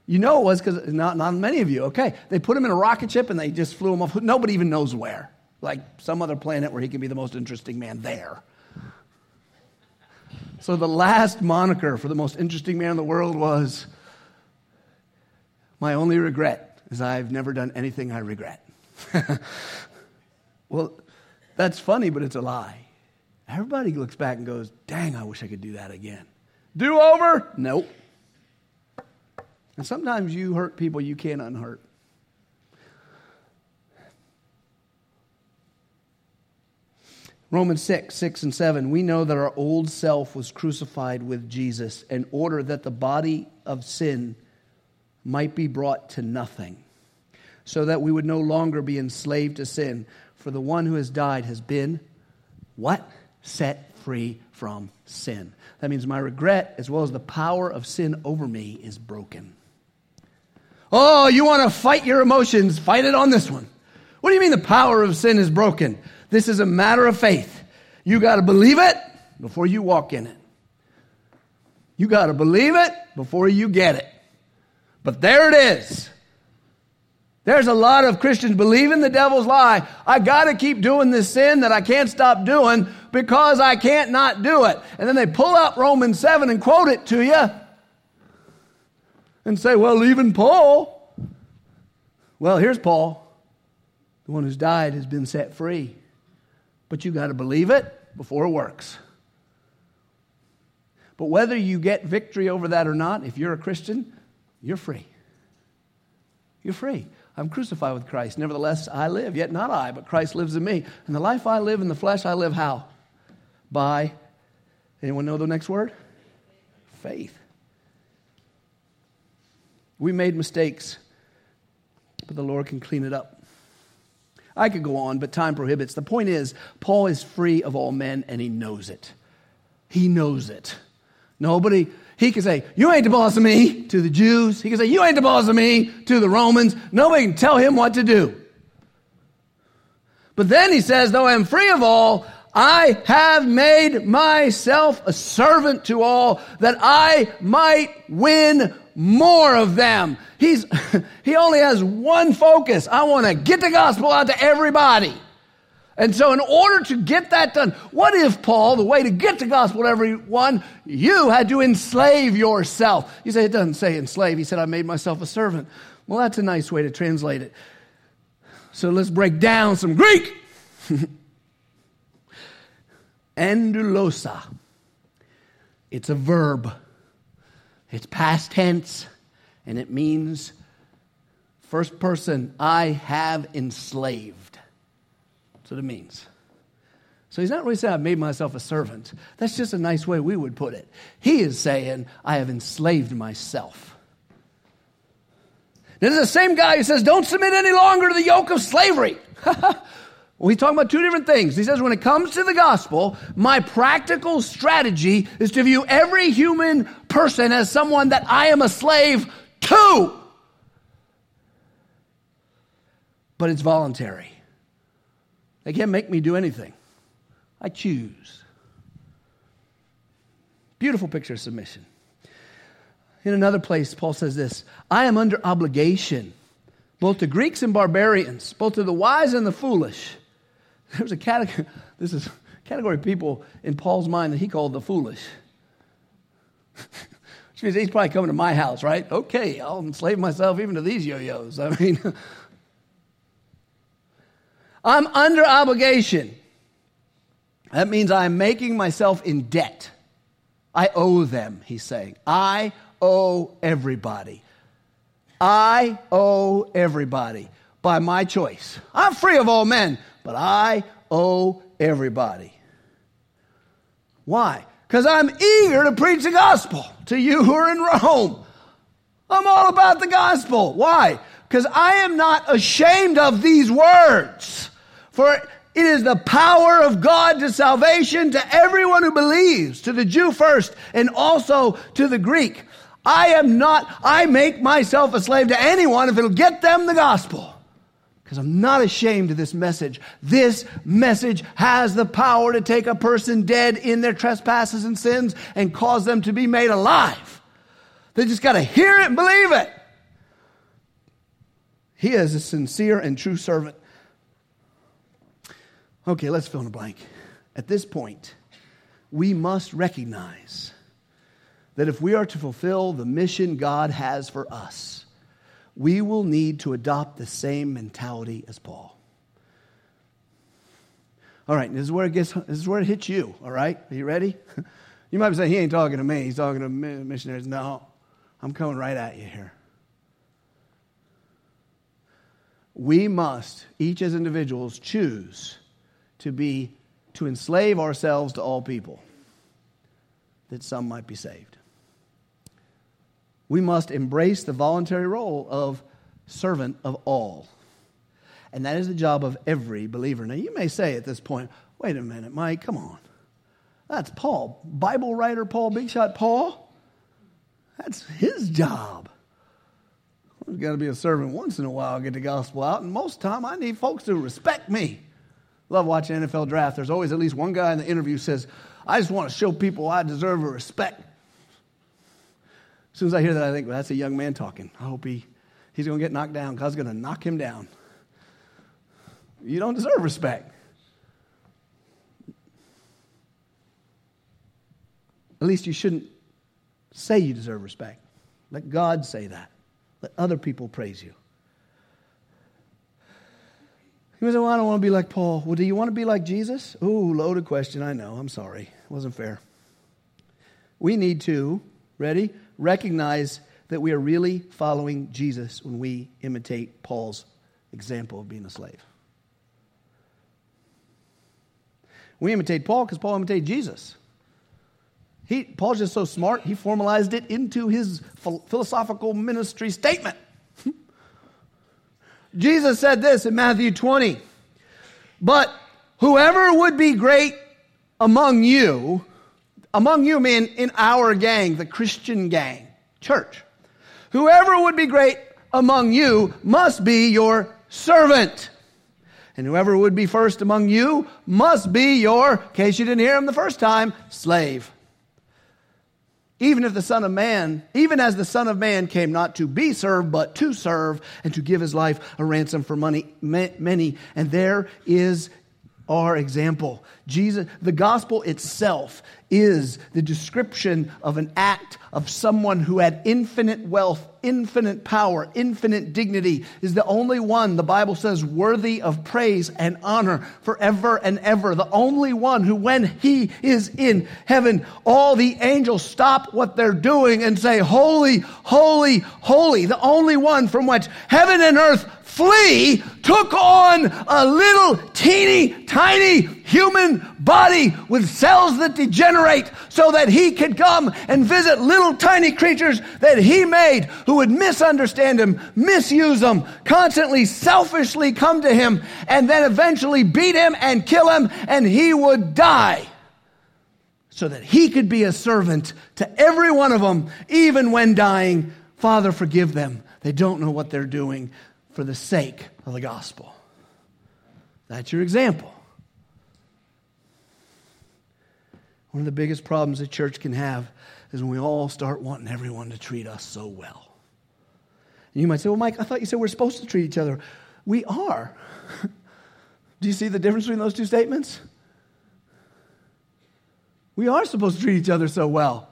You know it was because not, not many of you. Okay. They put him in a rocket ship and they just flew him off. Nobody even knows where. Like some other planet where he can be the most interesting man there. So the last moniker for the most interesting man in the world was My only regret is I've never done anything I regret. well, that's funny, but it's a lie. Everybody looks back and goes, Dang, I wish I could do that again. Do over? Nope. And sometimes you hurt people you can't unhurt. Romans 6, 6 and 7, we know that our old self was crucified with Jesus in order that the body of sin might be brought to nothing, so that we would no longer be enslaved to sin. For the one who has died has been what? Set free from sin. That means my regret, as well as the power of sin over me, is broken. Oh, you want to fight your emotions? Fight it on this one. What do you mean the power of sin is broken? This is a matter of faith. You got to believe it before you walk in it. You got to believe it before you get it. But there it is. There's a lot of Christians believing the devil's lie. I got to keep doing this sin that I can't stop doing because I can't not do it. And then they pull out Romans 7 and quote it to you and say, well, even Paul. Well, here's Paul. The one who's died has been set free. But you got to believe it before it works. But whether you get victory over that or not, if you're a Christian, you're free. You're free. I'm crucified with Christ. Nevertheless, I live, yet not I, but Christ lives in me. And the life I live in the flesh, I live how? By, anyone know the next word? Faith. We made mistakes, but the Lord can clean it up. I could go on, but time prohibits. The point is, Paul is free of all men and he knows it. He knows it. Nobody, he can say, You ain't the boss of me to the Jews. He can say, You ain't the boss of me to the Romans. Nobody can tell him what to do. But then he says, Though I am free of all, I have made myself a servant to all that I might win more of them. He's, he only has one focus. I want to get the gospel out to everybody. And so, in order to get that done, what if, Paul, the way to get the gospel to everyone, you had to enslave yourself? You say it doesn't say enslave. He said, I made myself a servant. Well, that's a nice way to translate it. So, let's break down some Greek. Endulosa. It's a verb. It's past tense, and it means first person, I have enslaved. That's what it means. So he's not really saying, I've made myself a servant. That's just a nice way we would put it. He is saying, I have enslaved myself. This is the same guy who says, Don't submit any longer to the yoke of slavery. Well, he's talking about two different things. He says, when it comes to the gospel, my practical strategy is to view every human person as someone that I am a slave to. But it's voluntary. They can't make me do anything. I choose. Beautiful picture of submission. In another place, Paul says this I am under obligation, both to Greeks and barbarians, both to the wise and the foolish. There's a category, this is category of people in Paul's mind that he called the foolish. Which means he's probably coming to my house, right? Okay, I'll enslave myself even to these yo yos. I mean, I'm under obligation. That means I'm making myself in debt. I owe them, he's saying. I owe everybody. I owe everybody by my choice. I'm free of all men, but I owe everybody. Why? Because I'm eager to preach the gospel to you who are in Rome. I'm all about the gospel. Why? Because I am not ashamed of these words. For it is the power of God to salvation to everyone who believes, to the Jew first, and also to the Greek. I am not, I make myself a slave to anyone if it'll get them the gospel because I'm not ashamed of this message. This message has the power to take a person dead in their trespasses and sins and cause them to be made alive. They just got to hear it and believe it. He is a sincere and true servant. Okay, let's fill in the blank. At this point, we must recognize that if we are to fulfill the mission God has for us, we will need to adopt the same mentality as Paul. All right, this is where it gets. This is where it hits you. All right, are you ready? You might be saying he ain't talking to me. He's talking to missionaries. No, I'm coming right at you here. We must, each as individuals, choose to be to enslave ourselves to all people, that some might be saved. We must embrace the voluntary role of servant of all. And that is the job of every believer. Now, you may say at this point, wait a minute, Mike, come on. That's Paul, Bible writer Paul, big shot Paul. That's his job. I've got to be a servant once in a while, get the gospel out, and most time I need folks to respect me. Love watching NFL draft. There's always at least one guy in the interview says, I just want to show people I deserve a respect. As soon as I hear that, I think, well, that's a young man talking. I hope he, he's going to get knocked down. God's going to knock him down. You don't deserve respect. At least you shouldn't say you deserve respect. Let God say that. Let other people praise you. You say, Well, I don't want to be like Paul. Well, do you want to be like Jesus? Ooh, loaded question. I know. I'm sorry. It wasn't fair. We need to, ready, recognize that we are really following Jesus when we imitate Paul's example of being a slave. We imitate Paul because Paul imitated Jesus. He, Paul's just so smart, he formalized it into his philosophical ministry statement. Jesus said this in Matthew 20 But whoever would be great among you, among you mean in our gang, the Christian gang, church, whoever would be great among you must be your servant. And whoever would be first among you must be your, in case you didn't hear him the first time, slave. Even if the Son of Man, even as the Son of Man came not to be served, but to serve and to give his life a ransom for money, many. And there is our example. Jesus, the gospel itself is the description of an act of someone who had infinite wealth, infinite power, infinite dignity, is the only one, the Bible says, worthy of praise and honor forever and ever. The only one who, when he is in heaven, all the angels stop what they're doing and say, Holy, holy, holy. The only one from which heaven and earth flea took on a little teeny tiny human body with cells that degenerate so that he could come and visit little tiny creatures that he made who would misunderstand him, misuse him, constantly selfishly come to him, and then eventually beat him and kill him, and he would die so that he could be a servant to every one of them, even when dying. Father, forgive them. They don't know what they're doing for the sake of the gospel. That's your example. One of the biggest problems a church can have is when we all start wanting everyone to treat us so well. And you might say, Well, Mike, I thought you said we're supposed to treat each other. We are. Do you see the difference between those two statements? We are supposed to treat each other so well.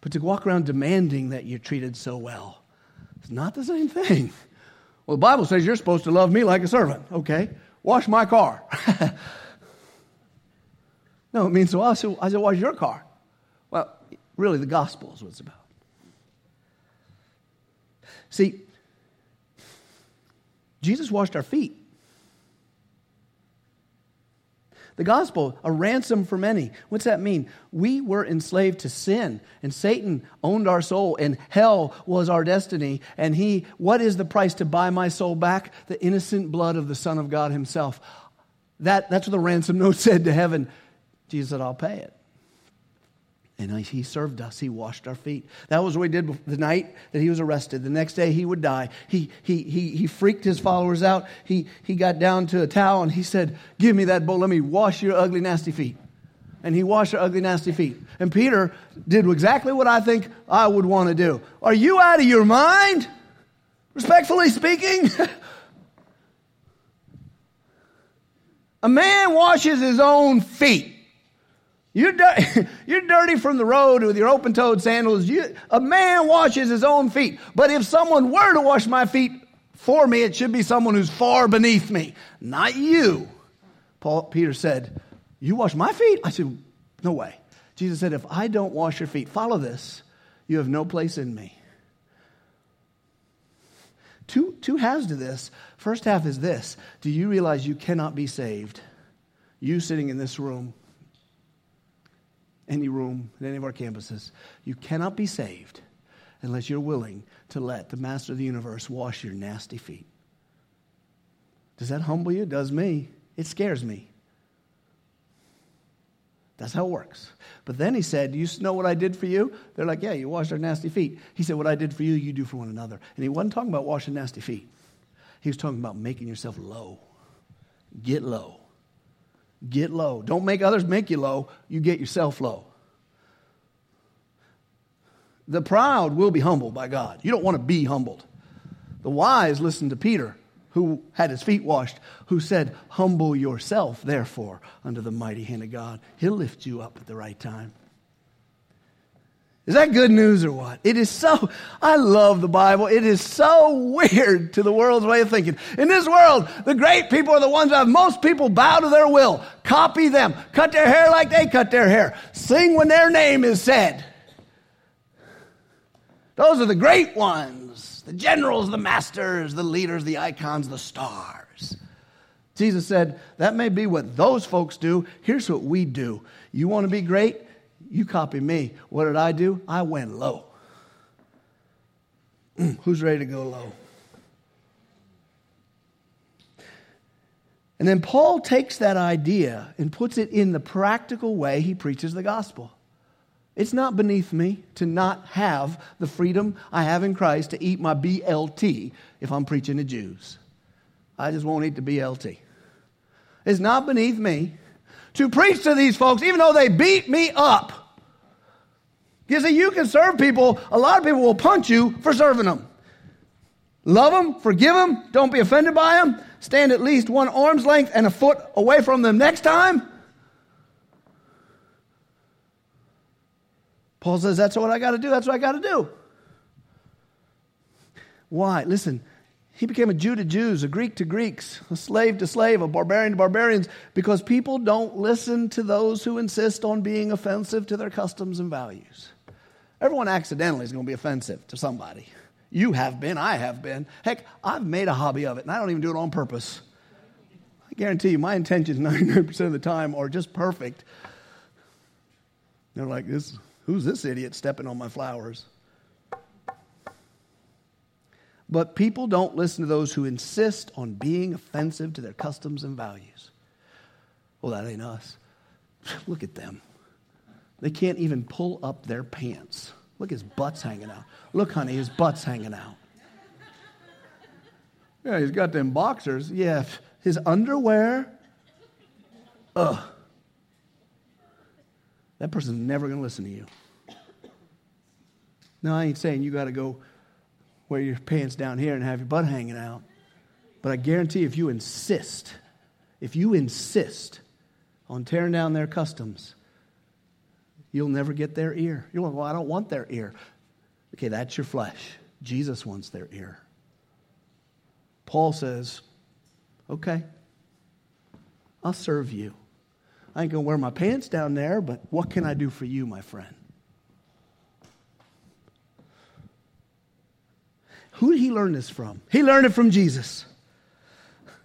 But to walk around demanding that you're treated so well not the same thing. Well, the Bible says you're supposed to love me like a servant. Okay, wash my car. no, it means, so I said, I said, wash your car. Well, really, the gospel is what it's about. See, Jesus washed our feet. The gospel, a ransom for many. What's that mean? We were enslaved to sin, and Satan owned our soul, and hell was our destiny. And he, what is the price to buy my soul back? The innocent blood of the Son of God Himself. That, that's what the ransom note said to heaven. Jesus said, I'll pay it. And he served us. He washed our feet. That was what he did the night that he was arrested. The next day he would die. He, he, he, he freaked his followers out. He, he got down to a towel and he said, Give me that bowl. Let me wash your ugly, nasty feet. And he washed our ugly, nasty feet. And Peter did exactly what I think I would want to do. Are you out of your mind? Respectfully speaking, a man washes his own feet. You're, di- you're dirty from the road with your open toed sandals. You, a man washes his own feet. But if someone were to wash my feet for me, it should be someone who's far beneath me, not you. Paul, Peter said, You wash my feet? I said, No way. Jesus said, If I don't wash your feet, follow this, you have no place in me. two, two halves to this. First half is this Do you realize you cannot be saved? You sitting in this room, any room at any of our campuses, you cannot be saved unless you're willing to let the master of the universe wash your nasty feet. Does that humble you? It does me. It scares me. That's how it works. But then he said, you know what I did for you? They're like, Yeah, you washed our nasty feet. He said, What I did for you, you do for one another. And he wasn't talking about washing nasty feet, he was talking about making yourself low. Get low. Get low. Don't make others make you low, you get yourself low. The proud will be humbled by God. You don't want to be humbled. The wise listen to Peter who had his feet washed, who said, Humble yourself, therefore, under the mighty hand of God. He'll lift you up at the right time. Is that good news or what? It is so, I love the Bible. It is so weird to the world's way of thinking. In this world, the great people are the ones that most people bow to their will, copy them, cut their hair like they cut their hair, sing when their name is said. Those are the great ones the generals, the masters, the leaders, the icons, the stars. Jesus said, That may be what those folks do. Here's what we do. You want to be great? You copy me. What did I do? I went low. Mm, who's ready to go low? And then Paul takes that idea and puts it in the practical way he preaches the gospel. It's not beneath me to not have the freedom I have in Christ to eat my BLT if I'm preaching to Jews. I just won't eat the BLT. It's not beneath me to preach to these folks, even though they beat me up. You see, you can serve people, a lot of people will punch you for serving them. Love them, forgive them, don't be offended by them, stand at least one arm's length and a foot away from them next time. Paul says, That's what I got to do. That's what I got to do. Why? Listen, he became a Jew to Jews, a Greek to Greeks, a slave to slave, a barbarian to barbarians, because people don't listen to those who insist on being offensive to their customs and values. Everyone accidentally is going to be offensive to somebody. You have been, I have been. Heck, I've made a hobby of it, and I don't even do it on purpose. I guarantee you, my intentions 99% of the time are just perfect. They're like, this Who's this idiot stepping on my flowers? But people don't listen to those who insist on being offensive to their customs and values. Well, that ain't us. Look at them. They can't even pull up their pants. Look, his butt's hanging out. Look, honey, his butt's hanging out. Yeah, he's got them boxers. Yeah, his underwear. Ugh. That person's never going to listen to you. No, I ain't saying you got to go wear your pants down here and have your butt hanging out. But I guarantee if you insist, if you insist on tearing down their customs, you'll never get their ear. You're like, well, I don't want their ear. Okay, that's your flesh. Jesus wants their ear. Paul says, okay, I'll serve you. I ain't going to wear my pants down there, but what can I do for you, my friend? Who did he learn this from? He learned it from Jesus.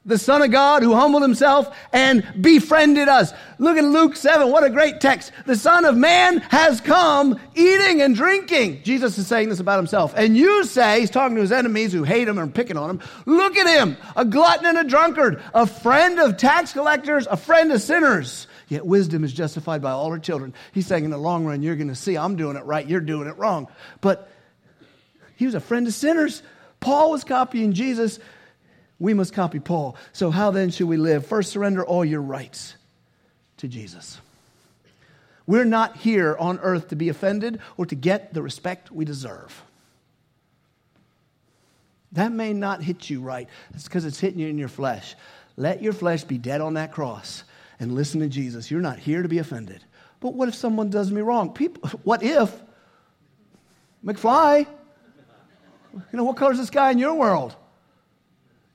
The Son of God who humbled himself and befriended us. Look at Luke 7. What a great text. The Son of Man has come eating and drinking. Jesus is saying this about himself. And you say, he's talking to his enemies who hate him and picking on him. Look at him, a glutton and a drunkard, a friend of tax collectors, a friend of sinners. Yet wisdom is justified by all her children. He's saying in the long run, you're going to see I'm doing it right, you're doing it wrong. But he was a friend of sinners. Paul was copying Jesus. We must copy Paul. So, how then should we live? First, surrender all your rights to Jesus. We're not here on earth to be offended or to get the respect we deserve. That may not hit you right. It's because it's hitting you in your flesh. Let your flesh be dead on that cross and listen to Jesus. You're not here to be offended. But what if someone does me wrong? People, what if McFly you know, what color is the sky in your world?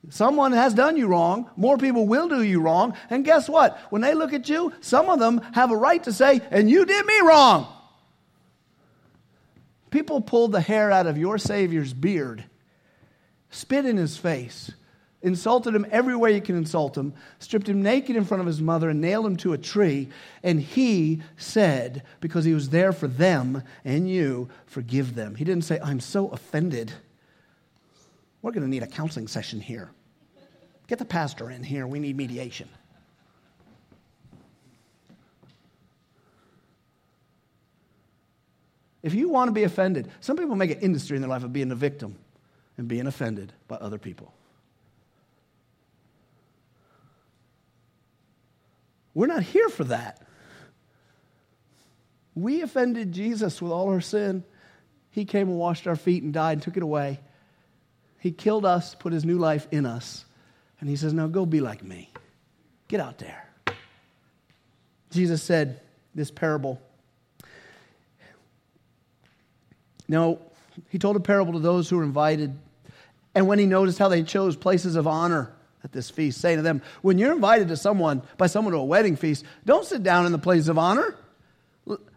Someone has done you wrong. More people will do you wrong. And guess what? When they look at you, some of them have a right to say, and you did me wrong. People pulled the hair out of your Savior's beard spit in his face, insulted him every way you can insult him, stripped him naked in front of his mother, and nailed him to a tree. And he said, because he was there for them and you, forgive them. He didn't say, I'm so offended. We're going to need a counseling session here. Get the pastor in here. We need mediation. If you want to be offended, some people make an industry in their life of being a victim and being offended by other people. We're not here for that. We offended Jesus with all our sin. He came and washed our feet and died and took it away. He killed us, put his new life in us. And he says, Now go be like me. Get out there. Jesus said this parable. Now, he told a parable to those who were invited. And when he noticed how they chose places of honor at this feast, saying to them, When you're invited to someone, by someone to a wedding feast, don't sit down in the place of honor,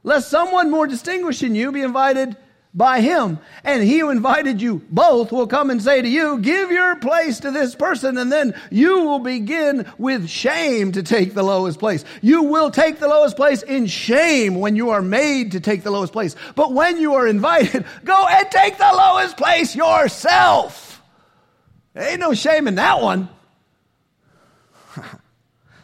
lest someone more distinguished than you be invited by him. And he who invited you both will come and say to you, Give your place to this person, and then you will begin with shame to take the lowest place. You will take the lowest place in shame when you are made to take the lowest place. But when you are invited, go and take the lowest place yourself. Ain't no shame in that one.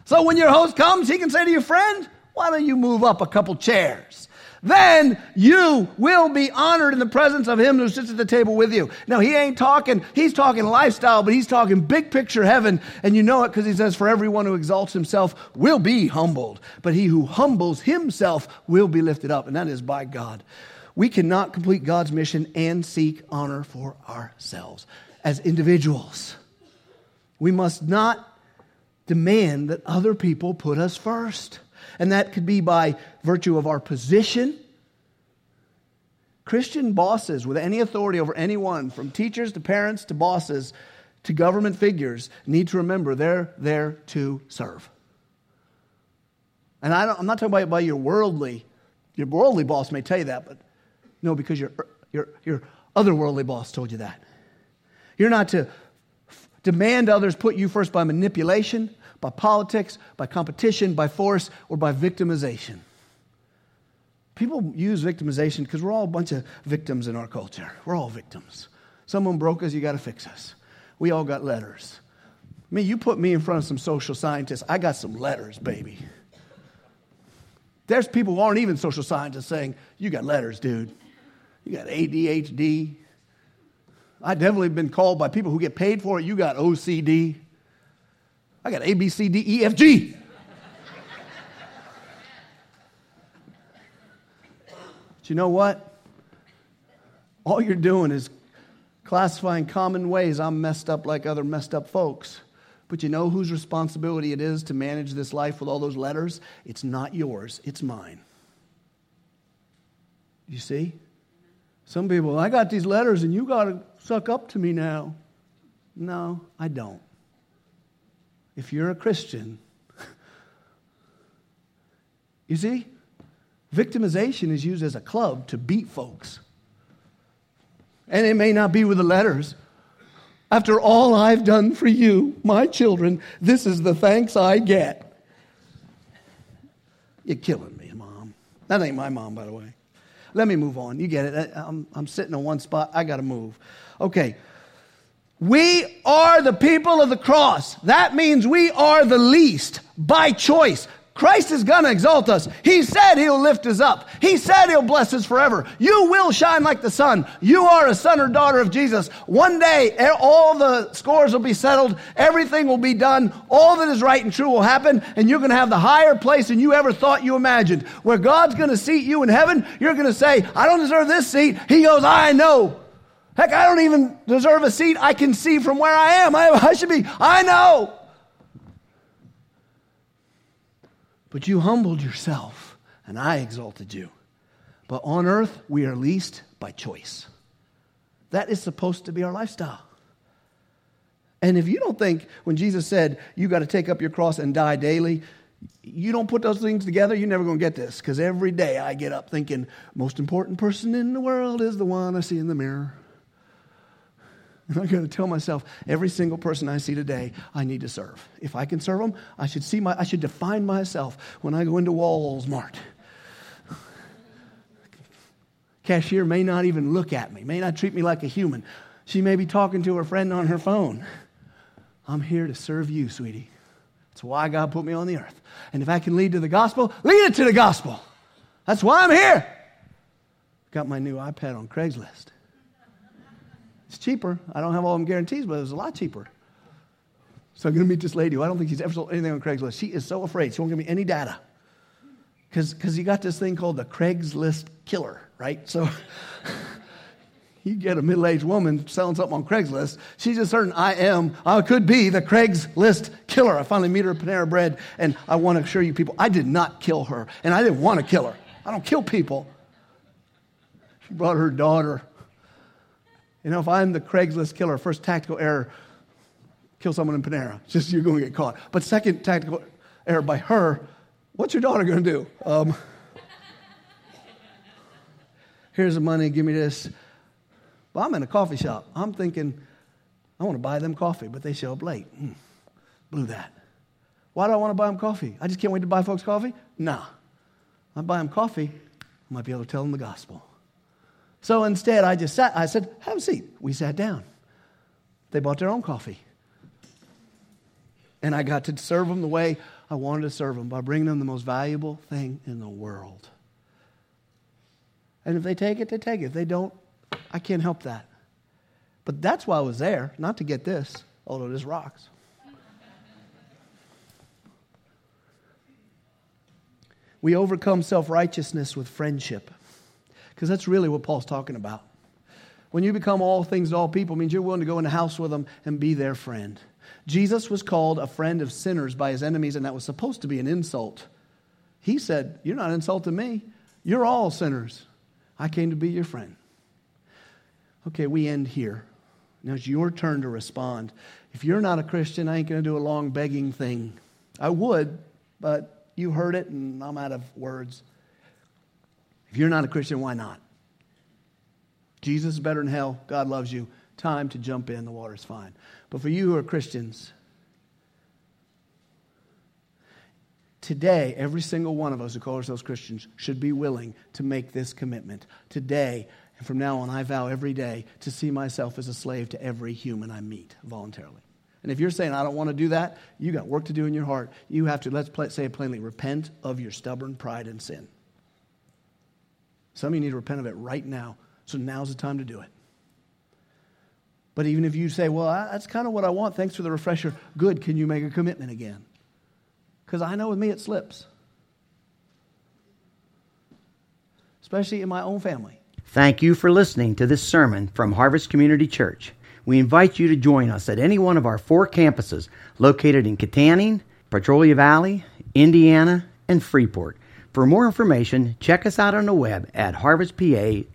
so when your host comes, he can say to your friend, Why don't you move up a couple chairs? Then you will be honored in the presence of him who sits at the table with you. Now, he ain't talking, he's talking lifestyle, but he's talking big picture heaven. And you know it because he says, For everyone who exalts himself will be humbled, but he who humbles himself will be lifted up. And that is by God. We cannot complete God's mission and seek honor for ourselves as individuals. We must not demand that other people put us first and that could be by virtue of our position. Christian bosses with any authority over anyone, from teachers to parents to bosses to government figures, need to remember they're there to serve. And I am not talking about, about your worldly, your worldly boss may tell you that, but no, because your, your, your otherworldly boss told you that. You're not to f- demand others put you first by manipulation, by politics, by competition, by force, or by victimization. People use victimization because we're all a bunch of victims in our culture. We're all victims. Someone broke us, you got to fix us. We all got letters. I mean, you put me in front of some social scientists, I got some letters, baby. There's people who aren't even social scientists saying, You got letters, dude. You got ADHD. I definitely been called by people who get paid for it. You got OCD. I got A, B, C, D, E, F, G. but you know what? All you're doing is classifying common ways I'm messed up like other messed up folks. But you know whose responsibility it is to manage this life with all those letters? It's not yours, it's mine. You see? Some people, I got these letters and you got to suck up to me now. No, I don't if you're a Christian, you see, victimization is used as a club to beat folks. And it may not be with the letters. After all I've done for you, my children, this is the thanks I get. You're killing me, mom. That ain't my mom, by the way. Let me move on. You get it. I'm, I'm sitting in one spot. I got to move. Okay. We are the people of the cross. That means we are the least by choice. Christ is going to exalt us. He said he'll lift us up. He said he'll bless us forever. You will shine like the sun. You are a son or daughter of Jesus. One day, all the scores will be settled. Everything will be done. All that is right and true will happen. And you're going to have the higher place than you ever thought you imagined. Where God's going to seat you in heaven, you're going to say, I don't deserve this seat. He goes, I know. Heck, I don't even deserve a seat. I can see from where I am. I, I should be, I know. But you humbled yourself, and I exalted you. But on earth, we are least by choice. That is supposed to be our lifestyle. And if you don't think when Jesus said you got to take up your cross and die daily, you don't put those things together, you're never going to get this. Because every day I get up thinking, most important person in the world is the one I see in the mirror. And I got to tell myself every single person I see today, I need to serve. If I can serve them, I should see my, I should define myself when I go into Walmart. Cashier may not even look at me, may not treat me like a human. She may be talking to her friend on her phone. I'm here to serve you, sweetie. That's why God put me on the earth. And if I can lead to the gospel, lead it to the gospel. That's why I'm here. Got my new iPad on Craigslist. It's cheaper. I don't have all them guarantees, but it was a lot cheaper. So I'm going to meet this lady who I don't think she's ever sold anything on Craigslist. She is so afraid. She won't give me any data. Because you got this thing called the Craigslist killer, right? So you get a middle aged woman selling something on Craigslist. She's just certain I am, I could be the Craigslist killer. I finally meet her at Panera Bread, and I want to assure you people, I did not kill her, and I didn't want to kill her. I don't kill people. She brought her daughter. You know, if I'm the Craigslist killer, first tactical error, kill someone in Panera. It's just you're going to get caught. But second tactical error by her, what's your daughter going to do? Um, here's the money, give me this. Well, I'm in a coffee shop. I'm thinking, I want to buy them coffee, but they show up late. Mm, blew that. Why do I want to buy them coffee? I just can't wait to buy folks coffee? Nah. I buy them coffee, I might be able to tell them the gospel. So instead, I just sat, I said, have a seat. We sat down. They bought their own coffee. And I got to serve them the way I wanted to serve them by bringing them the most valuable thing in the world. And if they take it, they take it. If they don't, I can't help that. But that's why I was there, not to get this, although this rocks. We overcome self righteousness with friendship. Because that's really what Paul's talking about. When you become all things to all people, means you're willing to go in the house with them and be their friend. Jesus was called a friend of sinners by his enemies, and that was supposed to be an insult. He said, You're not insulting me. You're all sinners. I came to be your friend. Okay, we end here. Now it's your turn to respond. If you're not a Christian, I ain't going to do a long begging thing. I would, but you heard it, and I'm out of words. If you're not a Christian, why not? Jesus is better than hell. God loves you. Time to jump in. The water's fine. But for you who are Christians, today, every single one of us who call ourselves Christians should be willing to make this commitment. Today, and from now on, I vow every day to see myself as a slave to every human I meet voluntarily. And if you're saying, I don't want to do that, you got work to do in your heart. You have to, let's say it plainly, repent of your stubborn pride and sin. Some of you need to repent of it right now. So now's the time to do it. But even if you say, well, that's kind of what I want, thanks for the refresher, good, can you make a commitment again? Because I know with me it slips, especially in my own family. Thank you for listening to this sermon from Harvest Community Church. We invite you to join us at any one of our four campuses located in Kittanning, Petrolia Valley, Indiana, and Freeport. For more information, check us out on the web at harvestpa.org.